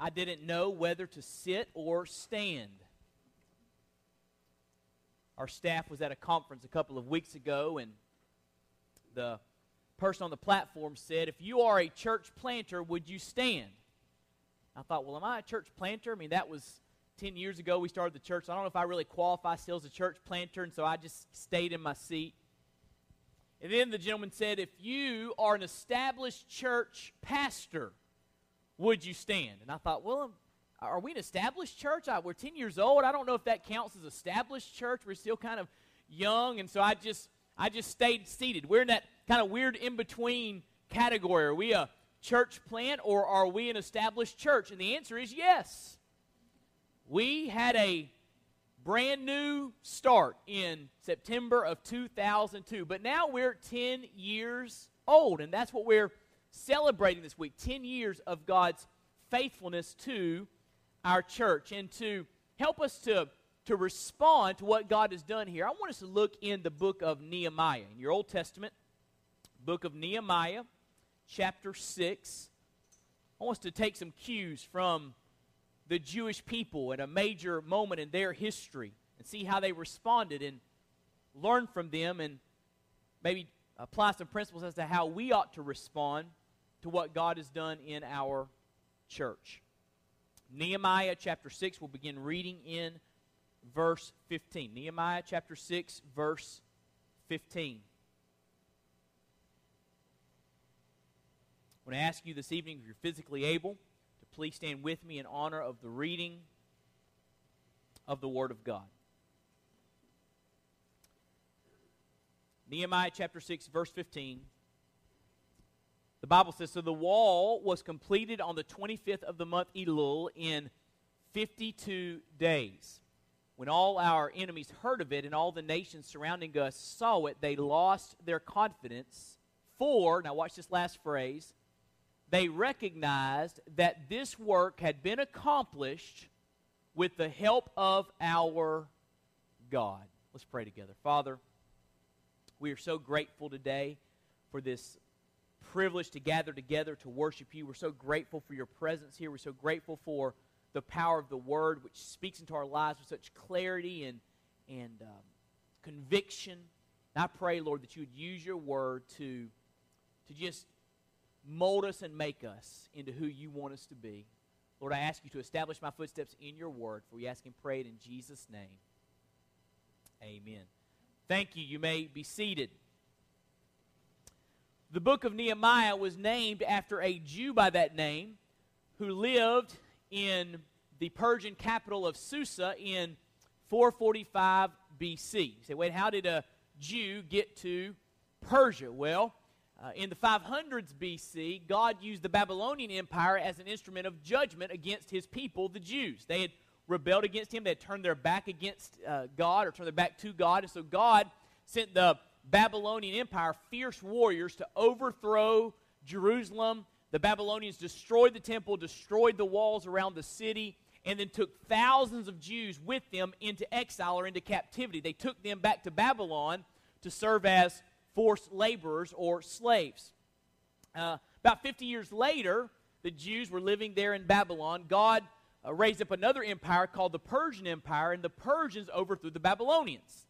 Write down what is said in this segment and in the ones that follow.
I didn't know whether to sit or stand. Our staff was at a conference a couple of weeks ago, and the person on the platform said, If you are a church planter, would you stand? I thought, Well, am I a church planter? I mean, that was 10 years ago we started the church. So I don't know if I really qualify still as a church planter, and so I just stayed in my seat. And then the gentleman said, If you are an established church pastor, would you stand? And I thought, Well, um, are we an established church? I, we're 10 years old. I don't know if that counts as established church. We're still kind of young, and so I just I just stayed seated. We're in that kind of weird in between category. Are we a church plant or are we an established church? And the answer is yes. We had a brand new start in September of 2002, but now we're 10 years old, and that's what we're celebrating this week 10 years of God's faithfulness to our church. And to help us to to respond to what God has done here, I want us to look in the book of Nehemiah, in your Old Testament, book of Nehemiah, chapter 6. I want us to take some cues from the Jewish people at a major moment in their history and see how they responded and learn from them and maybe apply some principles as to how we ought to respond to what God has done in our church. Nehemiah chapter 6, we'll begin reading in verse 15. Nehemiah chapter 6, verse 15. I want to ask you this evening if you're physically able to please stand with me in honor of the reading of the Word of God. Nehemiah chapter 6, verse 15. The Bible says So the wall was completed on the 25th of the month Elul in 52 days. When all our enemies heard of it and all the nations surrounding us saw it, they lost their confidence. For, now watch this last phrase, they recognized that this work had been accomplished with the help of our God. Let's pray together. Father, we are so grateful today for this privilege to gather together to worship you. We're so grateful for your presence here. We're so grateful for the power of the Word, which speaks into our lives with such clarity and, and um, conviction. And I pray, Lord, that you would use your Word to, to just mold us and make us into who you want us to be. Lord, I ask you to establish my footsteps in your Word, for we ask and pray it in Jesus' name. Amen. Thank you. You may be seated. The book of Nehemiah was named after a Jew by that name who lived in the Persian capital of Susa in 445 BC. You say, wait, how did a Jew get to Persia? Well, uh, in the 500s BC, God used the Babylonian Empire as an instrument of judgment against his people, the Jews. They had rebelled against him, they had turned their back against uh, God or turned their back to God. And so God sent the Babylonian Empire fierce warriors to overthrow Jerusalem the Babylonians destroyed the temple, destroyed the walls around the city, and then took thousands of Jews with them into exile or into captivity. They took them back to Babylon to serve as forced laborers or slaves. Uh, about 50 years later, the Jews were living there in Babylon. God uh, raised up another empire called the Persian Empire, and the Persians overthrew the Babylonians.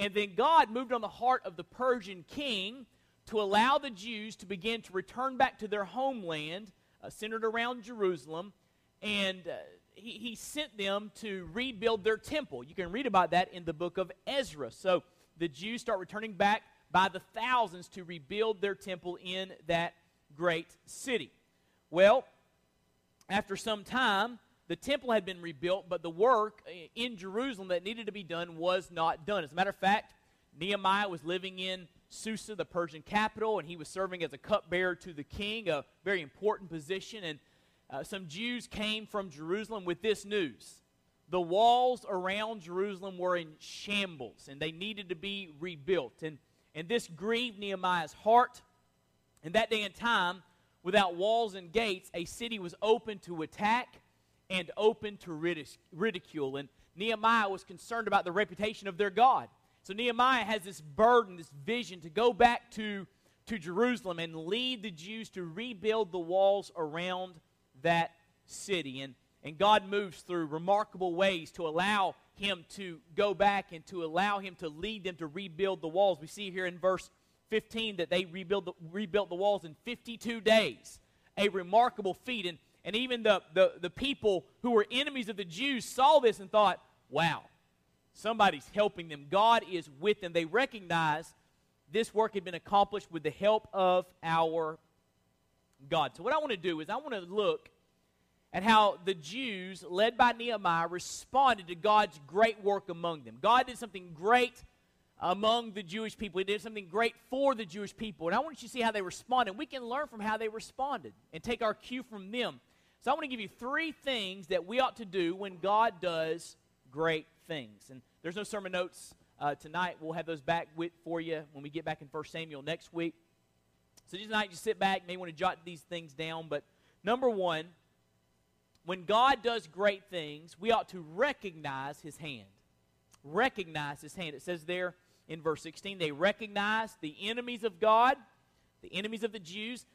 And then God moved on the heart of the Persian king to allow the Jews to begin to return back to their homeland, uh, centered around Jerusalem, and uh, he, he sent them to rebuild their temple. You can read about that in the book of Ezra. So the Jews start returning back by the thousands to rebuild their temple in that great city. Well, after some time, the temple had been rebuilt, but the work uh, in Jerusalem that needed to be done was not done. As a matter of fact, Nehemiah was living in Susa, the Persian capital, and he was serving as a cupbearer to the king, a very important position. And uh, some Jews came from Jerusalem with this news the walls around Jerusalem were in shambles, and they needed to be rebuilt. And, and this grieved Nehemiah's heart. In that day and time, without walls and gates, a city was open to attack and open to ridicule. And Nehemiah was concerned about the reputation of their God. So Nehemiah has this burden, this vision to go back to, to Jerusalem and lead the Jews to rebuild the walls around that city. And, and God moves through remarkable ways to allow him to go back and to allow him to lead them to rebuild the walls. We see here in verse 15 that they rebuild the, rebuilt the walls in 52 days. A remarkable feat. And, and even the, the, the people who were enemies of the Jews saw this and thought, wow, somebody's helping them. God is with them. They recognized this work had been accomplished with the help of our God. So, what I want to do is, I want to look at how the Jews, led by Nehemiah, responded to God's great work among them. God did something great among the Jewish people, He did something great for the Jewish people. And I want you to see how they responded. We can learn from how they responded and take our cue from them. So, I want to give you three things that we ought to do when God does great things. And there's no sermon notes uh, tonight. We'll have those back with, for you when we get back in 1 Samuel next week. So tonight, you sit back, may want to jot these things down. But number one, when God does great things, we ought to recognize his hand. Recognize his hand. It says there in verse 16, they recognize the enemies of God, the enemies of the Jews.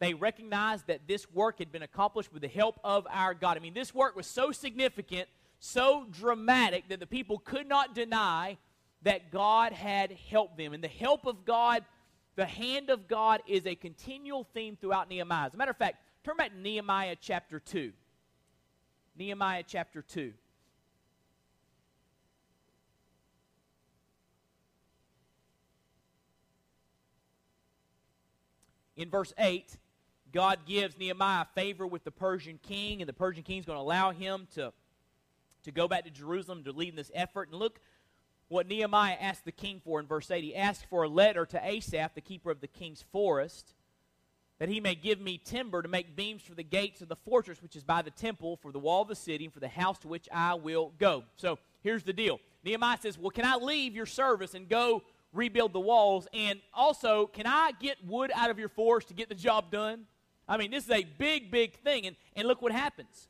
They recognized that this work had been accomplished with the help of our God. I mean, this work was so significant, so dramatic, that the people could not deny that God had helped them. And the help of God, the hand of God, is a continual theme throughout Nehemiah. As a matter of fact, turn back to Nehemiah chapter 2. Nehemiah chapter 2. In verse 8, God gives Nehemiah favor with the Persian king, and the Persian king is going to allow him to, to go back to Jerusalem to lead in this effort. And look what Nehemiah asked the king for in verse 8. He asked for a letter to Asaph, the keeper of the king's forest, that he may give me timber to make beams for the gates of the fortress which is by the temple, for the wall of the city, and for the house to which I will go. So here's the deal Nehemiah says, Well, can I leave your service and go rebuild the walls? And also, can I get wood out of your forest to get the job done? I mean, this is a big, big thing. And, and look what happens.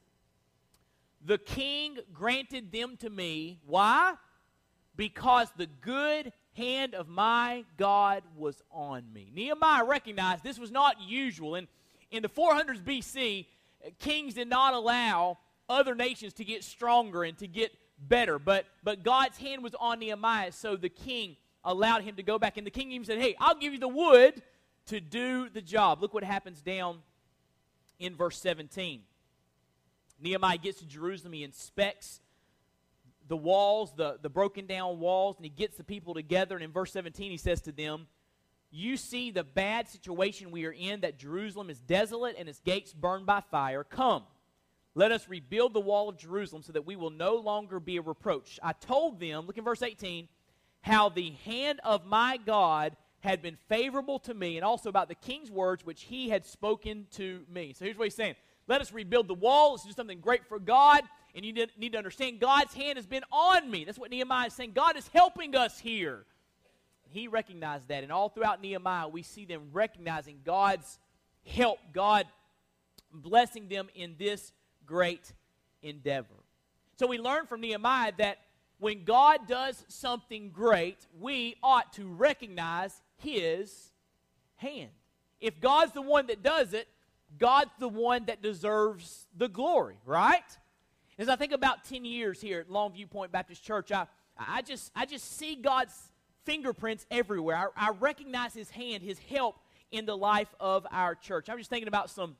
The king granted them to me. Why? Because the good hand of my God was on me. Nehemiah recognized this was not usual. And in the 400s BC, kings did not allow other nations to get stronger and to get better. But, but God's hand was on Nehemiah, so the king allowed him to go back. And the king even said, Hey, I'll give you the wood to do the job. Look what happens down in verse 17. Nehemiah gets to Jerusalem, he inspects the walls, the, the broken down walls, and he gets the people together. And in verse 17, he says to them, You see the bad situation we are in, that Jerusalem is desolate and its gates burned by fire. Come, let us rebuild the wall of Jerusalem so that we will no longer be a reproach. I told them, look in verse 18, how the hand of my God had been favorable to me, and also about the king's words which he had spoken to me. So here's what he's saying Let us rebuild the wall. Let's do something great for God. And you need to understand God's hand has been on me. That's what Nehemiah is saying. God is helping us here. He recognized that. And all throughout Nehemiah, we see them recognizing God's help, God blessing them in this great endeavor. So we learn from Nehemiah that when God does something great, we ought to recognize his hand. If God's the one that does it, God's the one that deserves the glory, right? As I think about 10 years here at Longview Point Baptist Church, I, I, just, I just see God's fingerprints everywhere. I, I recognize His hand, His help in the life of our church. I'm just thinking about some,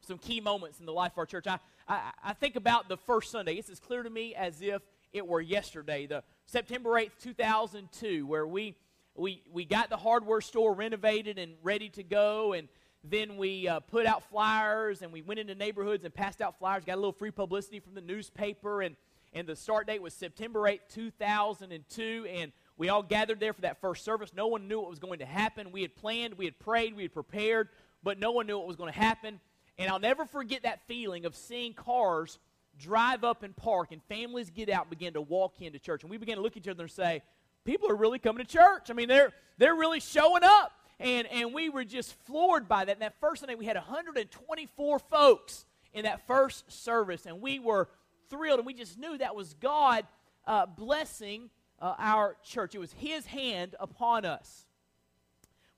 some key moments in the life of our church. I, I, I think about the first Sunday. It's as clear to me as if it were yesterday, the September 8th, 2002, where we, we, we got the hardware store renovated and ready to go, and then we uh, put out flyers and we went into neighborhoods and passed out flyers, got a little free publicity from the newspaper. And, and the start date was September 8th, 2002. And we all gathered there for that first service. No one knew what was going to happen. We had planned, we had prayed, we had prepared, but no one knew what was going to happen. And I'll never forget that feeling of seeing cars drive up and park and families get out and begin to walk into church. And we began to look at each other and say, people are really coming to church. I mean, they're, they're really showing up. And, and we were just floored by that. And that first Sunday, we had 124 folks in that first service. And we were thrilled. And we just knew that was God uh, blessing uh, our church. It was His hand upon us.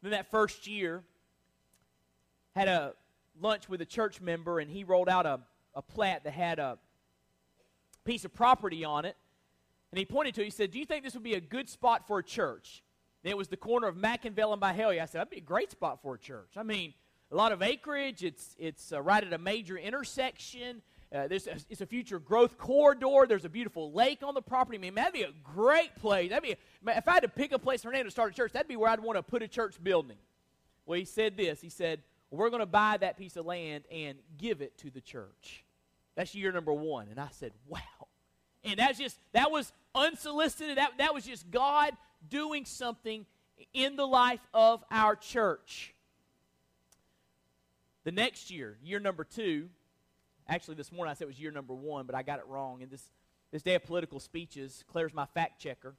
Then that first year, had a lunch with a church member, and he rolled out a, a plat that had a piece of property on it. And he pointed to it. He said, Do you think this would be a good spot for a church? And it was the corner of McIngvale and Byhalia. I said, That'd be a great spot for a church. I mean, a lot of acreage. It's, it's uh, right at a major intersection. Uh, there's a, it's a future growth corridor. There's a beautiful lake on the property. I mean, that'd be a great place. That'd be a, if I had to pick a place for name to start a church, that'd be where I'd want to put a church building. Well, he said this. He said, "We're going to buy that piece of land and give it to the church." That's year number one. And I said, "Wow!" And that's just that was unsolicited. That that was just God doing something in the life of our church. The next year, year number two, Actually, this morning I said it was year number one, but I got it wrong. And this, this day of political speeches, Claire's my fact checker.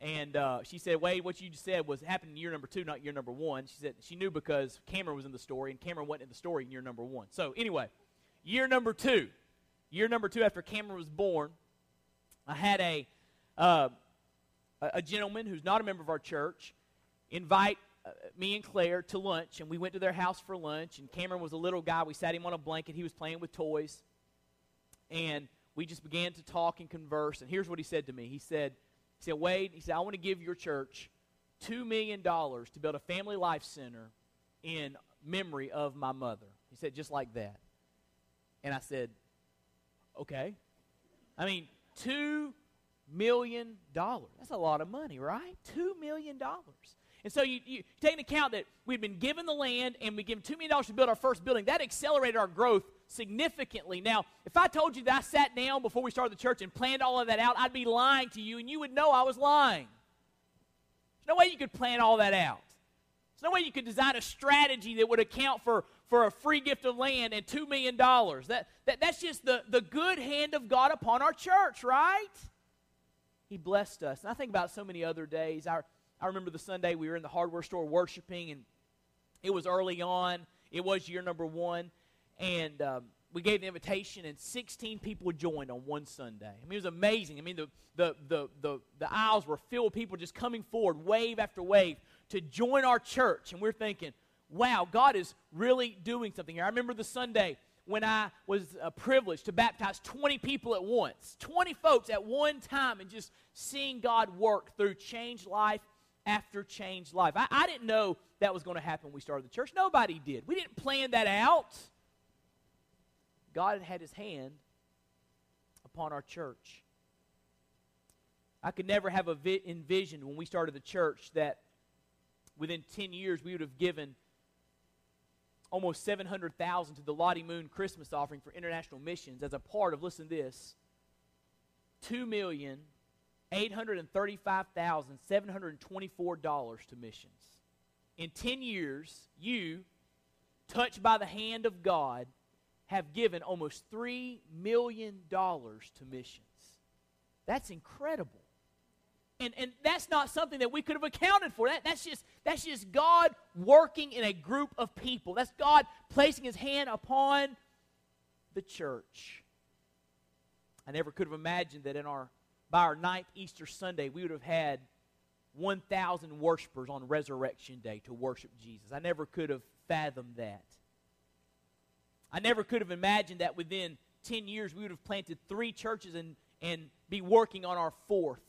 And uh, she said, Wade, what you just said was happening in year number two, not year number one. She said she knew because Cameron was in the story, and Cameron wasn't in the story in year number one. So, anyway, year number two, year number two after Cameron was born, I had a, uh, a gentleman who's not a member of our church invite uh, me and Claire to lunch, and we went to their house for lunch. And Cameron was a little guy. We sat him on a blanket. He was playing with toys, and we just began to talk and converse. And here's what he said to me. He said, "He said Wade, he said I want to give your church two million dollars to build a family life center in memory of my mother." He said just like that, and I said, "Okay." I mean, two million dollars. That's a lot of money, right? Two million dollars. And so you, you take into account that we'd been given the land and we gave $2 million to build our first building. That accelerated our growth significantly. Now, if I told you that I sat down before we started the church and planned all of that out, I'd be lying to you and you would know I was lying. There's no way you could plan all that out. There's no way you could design a strategy that would account for, for a free gift of land and $2 million. That, that, that's just the, the good hand of God upon our church, right? He blessed us. And I think about so many other days. Our, I remember the Sunday we were in the hardware store worshiping, and it was early on. It was year number one, and um, we gave the invitation, and 16 people joined on one Sunday. I mean, it was amazing. I mean, the, the, the, the, the aisles were filled with people just coming forward, wave after wave, to join our church. And we're thinking, wow, God is really doing something here. I remember the Sunday when I was uh, privileged to baptize 20 people at once, 20 folks at one time, and just seeing God work through changed life after changed life. I, I didn't know that was going to happen when we started the church. Nobody did. We didn't plan that out. God had had his hand upon our church. I could never have vi- envisioned when we started the church that within 10 years we would have given almost 700,000 to the Lottie Moon Christmas offering for international missions as a part of listen to this 2 million $835,724 to missions. In 10 years, you, touched by the hand of God, have given almost $3 million to missions. That's incredible. And, and that's not something that we could have accounted for. That, that's, just, that's just God working in a group of people. That's God placing his hand upon the church. I never could have imagined that in our by our ninth Easter Sunday, we would have had 1,000 worshipers on Resurrection Day to worship Jesus. I never could have fathomed that. I never could have imagined that within 10 years we would have planted three churches and, and be working on our fourth.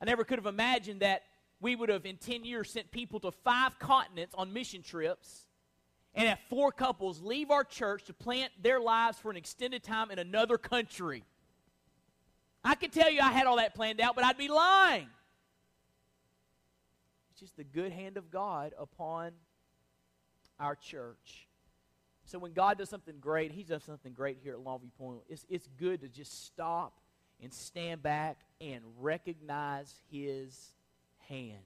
I never could have imagined that we would have, in 10 years, sent people to five continents on mission trips and have four couples leave our church to plant their lives for an extended time in another country. I could tell you I had all that planned out, but I'd be lying. It's just the good hand of God upon our church. So when God does something great, He does something great here at Longview Point. It's, it's good to just stop and stand back and recognize His hand.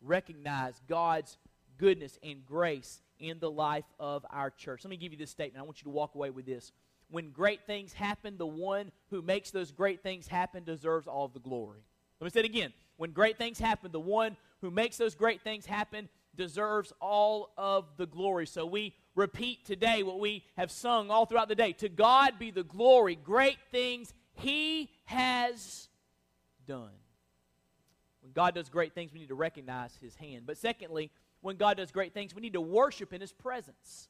Recognize God's goodness and grace in the life of our church. Let me give you this statement. I want you to walk away with this when great things happen, the one who makes those great things happen deserves all of the glory. Let me say it again. When great things happen, the one who makes those great things happen deserves all of the glory. So we repeat today what we have sung all throughout the day. To God be the glory, great things he has done. When God does great things, we need to recognize his hand. But secondly, when God does great things, we need to worship in his presence.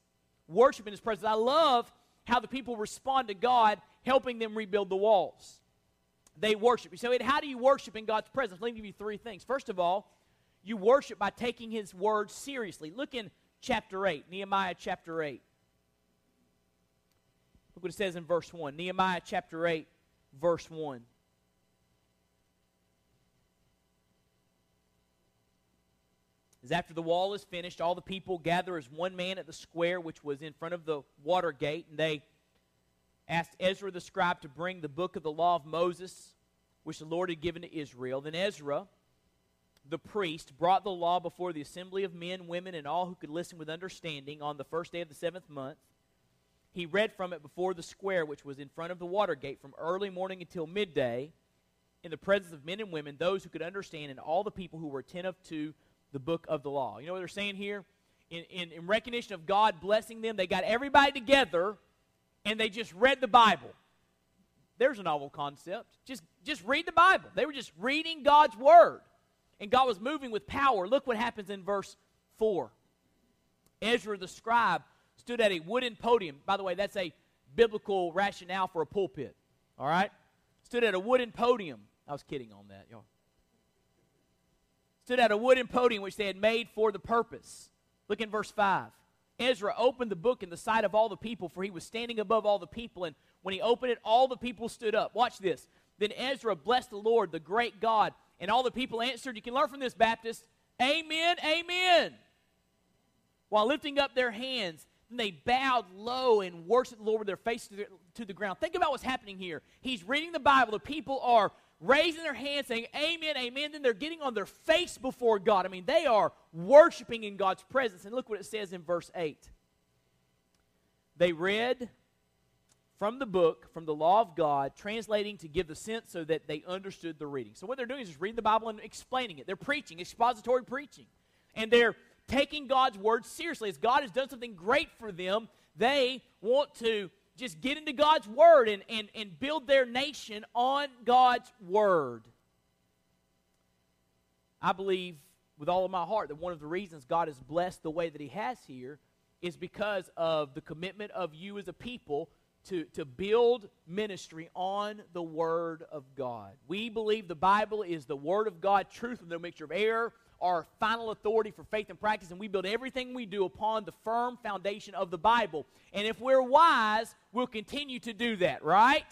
Worship in his presence. I love how the people respond to God helping them rebuild the walls. They worship. You say, how do you worship in God's presence? Let me give you three things. First of all, you worship by taking His word seriously. Look in chapter 8, Nehemiah chapter 8. Look what it says in verse 1. Nehemiah chapter 8, verse 1. As after the wall is finished, all the people gather as one man at the square which was in front of the water gate, and they asked Ezra the scribe to bring the book of the law of Moses, which the Lord had given to Israel. Then Ezra, the priest, brought the law before the assembly of men, women, and all who could listen with understanding on the first day of the seventh month. He read from it before the square, which was in front of the water gate, from early morning until midday, in the presence of men and women, those who could understand, and all the people who were attentive to the book of the law. You know what they're saying here? In, in, in recognition of God blessing them, they got everybody together and they just read the Bible. There's a novel concept. Just, just read the Bible. They were just reading God's Word. And God was moving with power. Look what happens in verse 4. Ezra the scribe stood at a wooden podium. By the way, that's a biblical rationale for a pulpit. All right? Stood at a wooden podium. I was kidding on that, y'all. Stood at a wooden podium which they had made for the purpose. Look in verse 5. Ezra opened the book in the sight of all the people, for he was standing above all the people. And when he opened it, all the people stood up. Watch this. Then Ezra blessed the Lord, the great God. And all the people answered, You can learn from this, Baptist, Amen, Amen. While lifting up their hands, then they bowed low and worshiped the Lord with their faces to the, to the ground. Think about what's happening here. He's reading the Bible. The people are raising their hands, saying, Amen, Amen. Then they're getting on their face before God. I mean, they are worshiping in God's presence. And look what it says in verse 8. They read from the book, from the law of God, translating to give the sense so that they understood the reading. So what they're doing is just reading the Bible and explaining it. They're preaching, expository preaching. And they're taking God's word seriously. As God has done something great for them, they want to just get into God's Word and, and, and build their nation on God's Word. I believe with all of my heart that one of the reasons God has blessed the way that He has here is because of the commitment of you as a people to, to build ministry on the Word of God. We believe the Bible is the Word of God, truth with no mixture of error, our final authority for faith and practice, and we build everything we do upon the firm foundation of the Bible. And if we're wise, we'll continue to do that, right?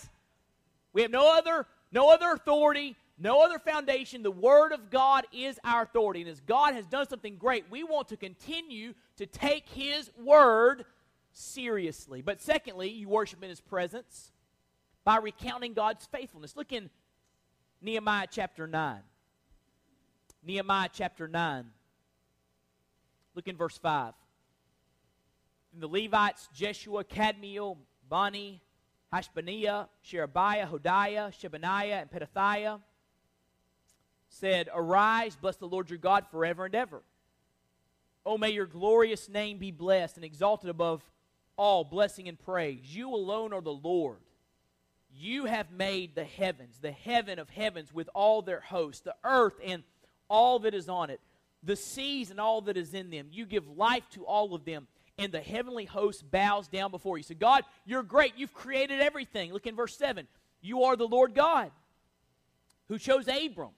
We have no other, no other authority, no other foundation. The Word of God is our authority. And as God has done something great, we want to continue to take His Word seriously. But secondly, you worship in His presence by recounting God's faithfulness. Look in Nehemiah chapter 9. Nehemiah chapter 9. Look in verse 5. And the Levites, Jeshua, Kadmiel, Bani, Hashabneiah, Sherebiah, Hodiah, Shebaniah, and Pethahiah said, Arise, bless the Lord your God forever and ever. Oh, may your glorious name be blessed and exalted above all blessing and praise. You alone are the Lord. You have made the heavens, the heaven of heavens with all their hosts, the earth and all that is on it, the seas and all that is in them. You give life to all of them, and the heavenly host bows down before you. So, God, you're great. You've created everything. Look in verse 7. You are the Lord God who chose Abram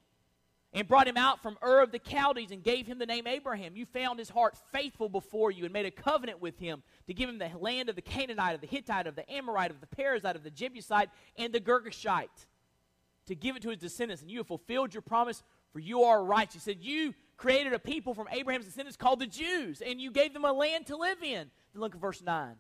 and brought him out from Ur of the Chaldees and gave him the name Abraham. You found his heart faithful before you and made a covenant with him to give him the land of the Canaanite, of the Hittite, of the Amorite, of the Perizzite, of the Jebusite, and the Girgashite, to give it to his descendants. And you have fulfilled your promise for you are righteous. He said, You created a people from Abraham's descendants called the Jews, and you gave them a land to live in. Then look at verse 9.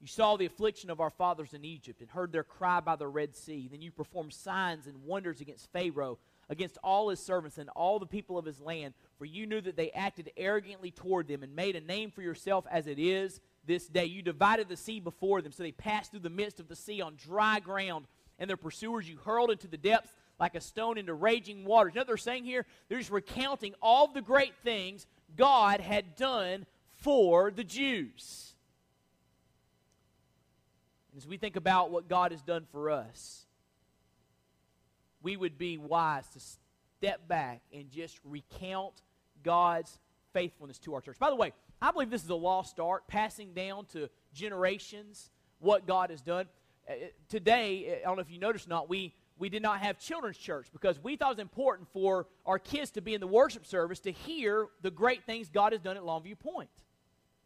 You saw the affliction of our fathers in Egypt and heard their cry by the Red Sea. Then you performed signs and wonders against Pharaoh, against all his servants and all the people of his land, for you knew that they acted arrogantly toward them and made a name for yourself as it is this day. You divided the sea before them, so they passed through the midst of the sea on dry ground, and their pursuers you hurled into the depths like a stone into raging waters. You know what they're saying here? They're just recounting all the great things God had done for the Jews. As we think about what God has done for us, we would be wise to step back and just recount God's faithfulness to our church. By the way, I believe this is a lost art, passing down to generations what God has done. Uh, today, I don't know if you noticed or not, we, we did not have children's church because we thought it was important for our kids to be in the worship service to hear the great things God has done at Longview Point.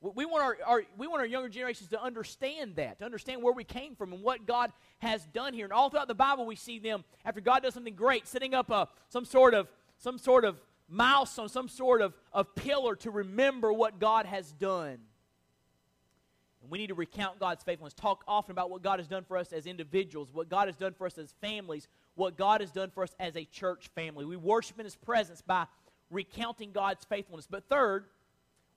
We want our, our, we want our younger generations to understand that, to understand where we came from and what God has done here. And all throughout the Bible, we see them after God does something great, setting up a some sort of some sort of milestone, some sort of, of pillar to remember what God has done. We need to recount God's faithfulness, talk often about what God has done for us as individuals, what God has done for us as families, what God has done for us as a church family. We worship in His presence by recounting God's faithfulness. But third,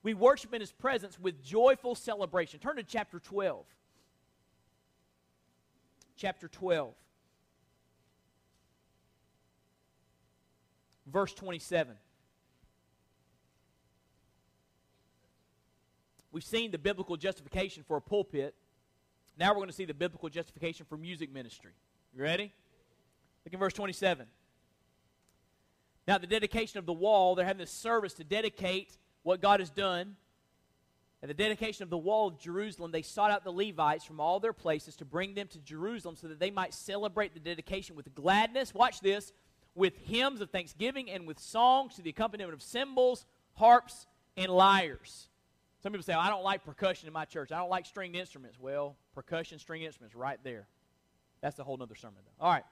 we worship in His presence with joyful celebration. Turn to chapter 12. Chapter 12. Verse 27. We've seen the biblical justification for a pulpit. Now we're going to see the biblical justification for music ministry. You ready? Look in verse 27. Now, the dedication of the wall, they're having this service to dedicate what God has done. At the dedication of the wall of Jerusalem, they sought out the Levites from all their places to bring them to Jerusalem so that they might celebrate the dedication with gladness. Watch this with hymns of thanksgiving and with songs to the accompaniment of cymbals, harps, and lyres. Some people say, oh, I don't like percussion in my church. I don't like stringed instruments. Well, percussion, string instruments, right there. That's a whole other sermon, though. All right.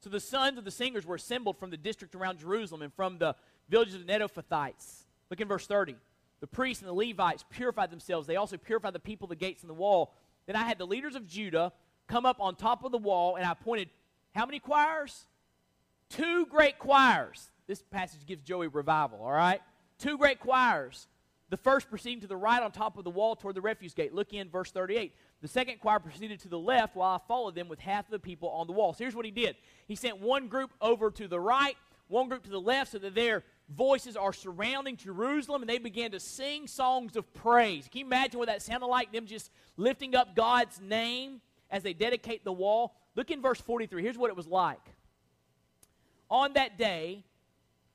So the sons of the singers were assembled from the district around Jerusalem and from the villages of the Netophathites. Look in verse 30. The priests and the Levites purified themselves. They also purified the people, the gates, and the wall. Then I had the leaders of Judah come up on top of the wall, and I appointed how many choirs? Two great choirs. This passage gives Joey revival, all right? Two great choirs the first proceeding to the right on top of the wall toward the refuse gate. Look in verse 38. The second choir proceeded to the left while I followed them with half of the people on the wall. So here's what he did he sent one group over to the right, one group to the left, so that their voices are surrounding Jerusalem and they began to sing songs of praise. Can you imagine what that sounded like? Them just lifting up God's name as they dedicate the wall. Look in verse 43. Here's what it was like. On that day,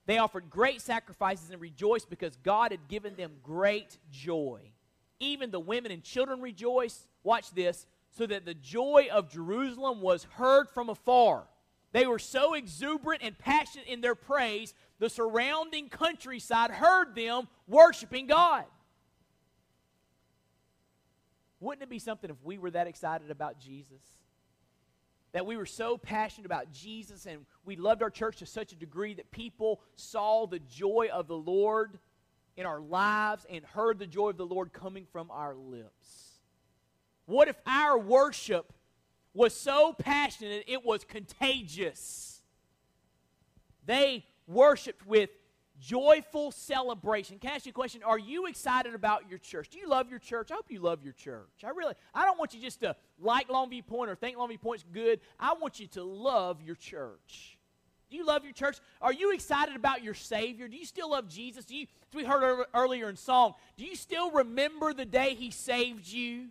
they offered great sacrifices and rejoiced because God had given them great joy. Even the women and children rejoiced. Watch this. So that the joy of Jerusalem was heard from afar. They were so exuberant and passionate in their praise, the surrounding countryside heard them worshiping God. Wouldn't it be something if we were that excited about Jesus? That we were so passionate about Jesus and we loved our church to such a degree that people saw the joy of the Lord in our lives and heard the joy of the Lord coming from our lips. What if our worship was so passionate it was contagious? They worshiped with joyful celebration. Can I ask you a question? Are you excited about your church? Do you love your church? I hope you love your church. I really, I don't want you just to like Longview Point or think Longview Point's good. I want you to love your church. Do you love your church? Are you excited about your Savior? Do you still love Jesus? Do you, as we heard earlier in song, do you still remember the day He saved you?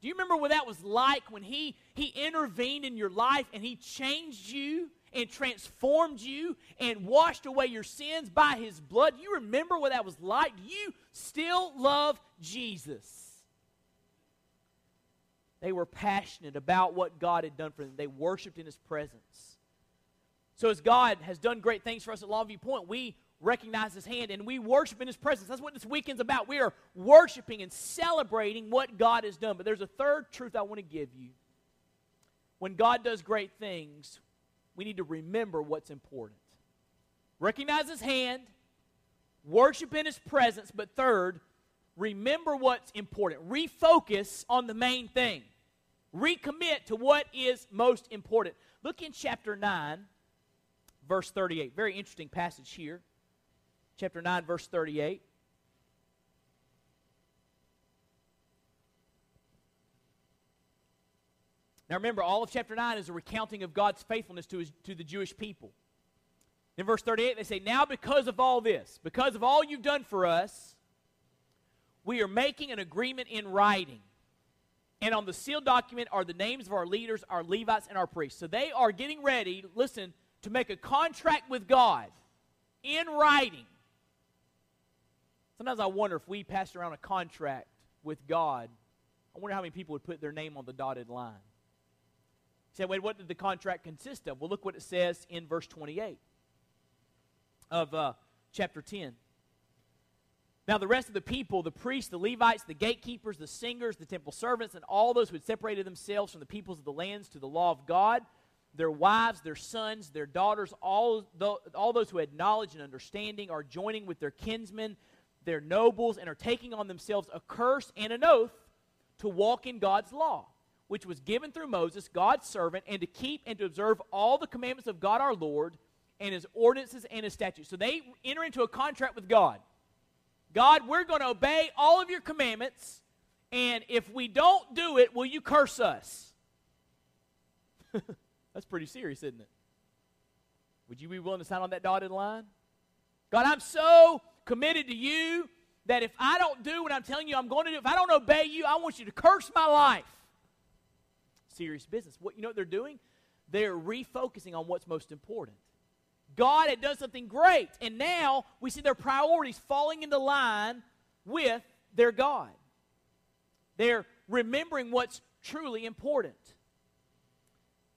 Do you remember what that was like when He, he intervened in your life and He changed you? And transformed you and washed away your sins by his blood. You remember what that was like? Do you still love Jesus? They were passionate about what God had done for them. They worshiped in his presence. So, as God has done great things for us at Longview Point, we recognize his hand and we worship in his presence. That's what this weekend's about. We are worshiping and celebrating what God has done. But there's a third truth I want to give you. When God does great things, we need to remember what's important. Recognize his hand, worship in his presence, but third, remember what's important. Refocus on the main thing. Recommit to what is most important. Look in chapter 9, verse 38. Very interesting passage here. Chapter 9, verse 38. Now remember, all of chapter 9 is a recounting of God's faithfulness to, his, to the Jewish people. In verse 38, they say, Now because of all this, because of all you've done for us, we are making an agreement in writing. And on the sealed document are the names of our leaders, our Levites, and our priests. So they are getting ready, listen, to make a contract with God in writing. Sometimes I wonder if we passed around a contract with God, I wonder how many people would put their name on the dotted line. Say, wait, what did the contract consist of? Well, look what it says in verse 28 of uh, chapter 10. Now, the rest of the people, the priests, the Levites, the gatekeepers, the singers, the temple servants, and all those who had separated themselves from the peoples of the lands to the law of God, their wives, their sons, their daughters, all, all those who had knowledge and understanding are joining with their kinsmen, their nobles, and are taking on themselves a curse and an oath to walk in God's law, which was given through Moses, God's servant, and to keep and to observe all the commandments of God our Lord and his ordinances and his statutes. So they enter into a contract with God. God, we're going to obey all of your commandments, and if we don't do it, will you curse us? That's pretty serious, isn't it? Would you be willing to sign on that dotted line? God, I'm so committed to you that if I don't do what I'm telling you I'm going to do, if I don't obey you, I want you to curse my life. Serious business. What you know what they're doing? They're refocusing on what's most important. God had done something great, and now we see their priorities falling into line with their God. They're remembering what's truly important.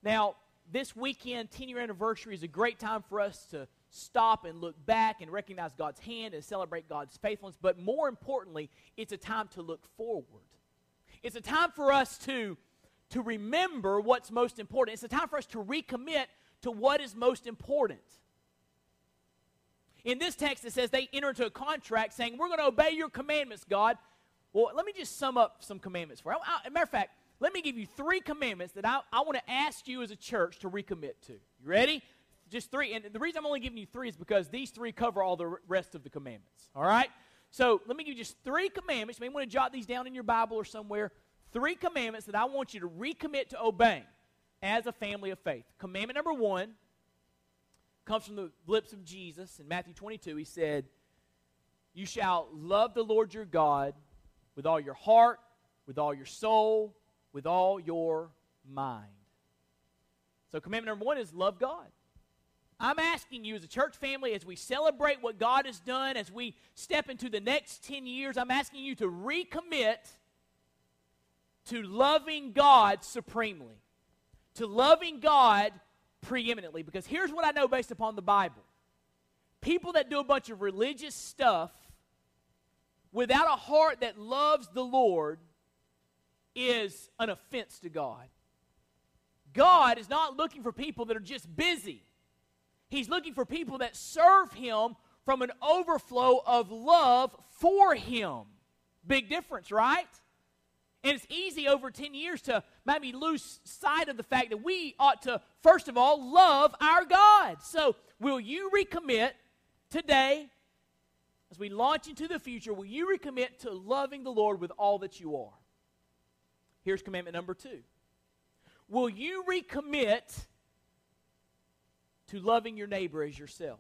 Now, this weekend, 10 year anniversary, is a great time for us to stop and look back and recognize God's hand and celebrate God's faithfulness. But more importantly, it's a time to look forward. It's a time for us to, to remember what's most important. It's a time for us to recommit to what is most important. In this text, it says they enter into a contract saying, We're going to obey your commandments, God. Well, let me just sum up some commandments for you. As a matter of fact, let me give you three commandments that I, I want to ask you as a church to recommit to. You ready? Just three. And the reason I'm only giving you three is because these three cover all the rest of the commandments. All right? So let me give you just three commandments. You may want to jot these down in your Bible or somewhere. Three commandments that I want you to recommit to obeying as a family of faith. Commandment number one comes from the lips of Jesus in Matthew 22. He said, You shall love the Lord your God with all your heart, with all your soul, with all your mind. So, commandment number one is love God. I'm asking you as a church family, as we celebrate what God has done, as we step into the next 10 years, I'm asking you to recommit to loving God supremely, to loving God preeminently. Because here's what I know based upon the Bible people that do a bunch of religious stuff without a heart that loves the Lord is an offense to God. God is not looking for people that are just busy. He's looking for people that serve Him from an overflow of love for Him. Big difference, right? And it's easy over 10 years to maybe lose sight of the fact that we ought to, first of all, love our God. So, will you recommit today, as we launch into the future, will you recommit to loving the Lord with all that you are? Here's commandment number two Will you recommit to loving your neighbor as yourself?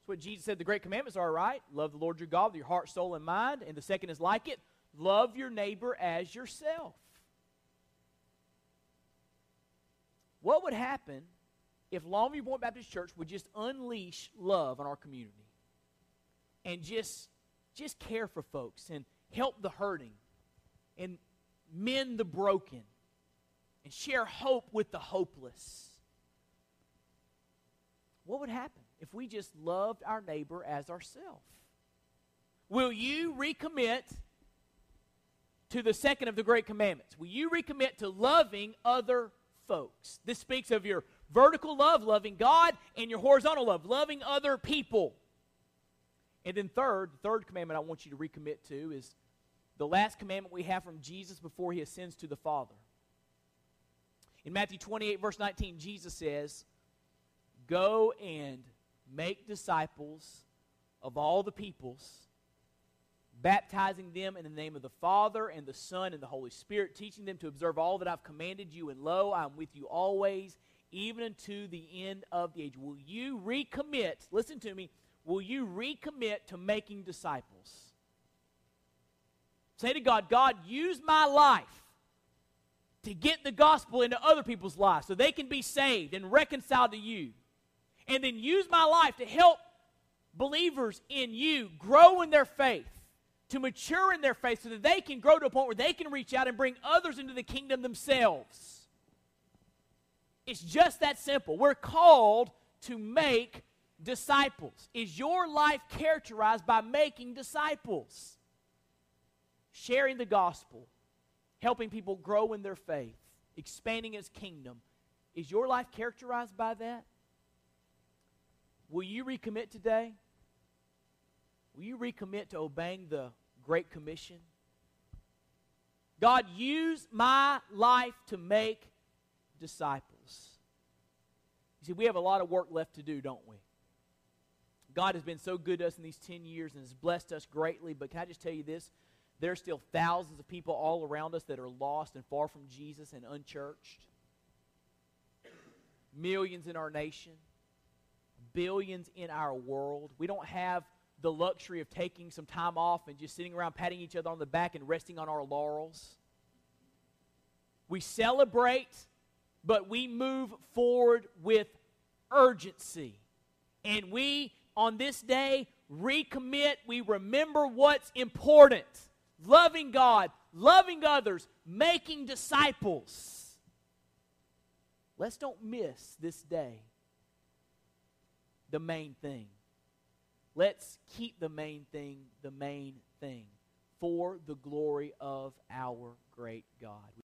That's what Jesus said the great commandments are, right? Love the Lord your God with your heart, soul, and mind. And the second is like it love your neighbor as yourself. What would happen if Longview Point Baptist Church would just unleash love on our community and just just care for folks and help the hurting and mend the broken, and share hope with the hopeless. What would happen if we just loved our neighbor as ourselves? Will you recommit to the second of the great commandments? Will you recommit to loving other folks? This speaks of your vertical love, loving God, and your horizontal love, loving other people. And then, third, the third commandment I want you to recommit to is the last commandment we have from Jesus before he ascends to the Father. In Matthew 28, verse 19, Jesus says, Go and make disciples of all the peoples, baptizing them in the name of the Father and the Son and the Holy Spirit, teaching them to observe all that I've commanded you. And lo, I'm with you always, even unto the end of the age. Will you recommit? Listen to me. Will you recommit to making disciples? Say to God, God, use my life to get the gospel into other people's lives so they can be saved and reconciled to you. And then use my life to help believers in you grow in their faith, to mature in their faith, so that they can grow to a point where they can reach out and bring others into the kingdom themselves. It's just that simple. We're called to make disciples. Is your life characterized by making disciples? Sharing the gospel, helping people grow in their faith, expanding his kingdom. Is your life characterized by that? Will you recommit today? Will you recommit to obeying the Great Commission? God, use my life to make disciples. You see, we have a lot of work left to do, don't we? God has been so good to us in these 10 years and has blessed us greatly, but can I just tell you this? There are still thousands of people all around us that are lost and far from Jesus and unchurched. Millions in our nation, billions in our world. We don't have the luxury of taking some time off and just sitting around patting each other on the back and resting on our laurels. We celebrate, but we move forward with urgency. And we, on this day, recommit. We remember what's important loving God, loving others, making disciples. Let's don't miss this day the main thing. Let's keep the main thing the main thing for the glory of our great God.